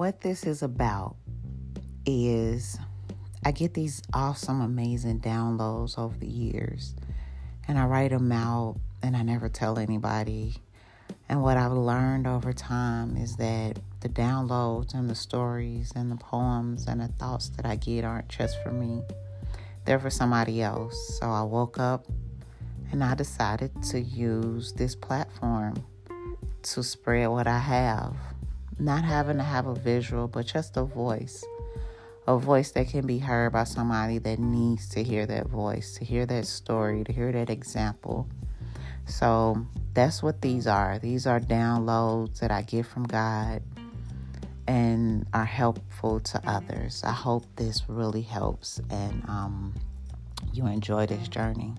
what this is about is I get these awesome, amazing downloads over the years, and I write them out and I never tell anybody. And what I've learned over time is that the downloads and the stories and the poems and the thoughts that I get aren't just for me, they're for somebody else. So I woke up and I decided to use this platform to spread what I have. Not having to have a visual, but just a voice. A voice that can be heard by somebody that needs to hear that voice, to hear that story, to hear that example. So that's what these are. These are downloads that I get from God and are helpful to others. I hope this really helps and um, you enjoy this journey.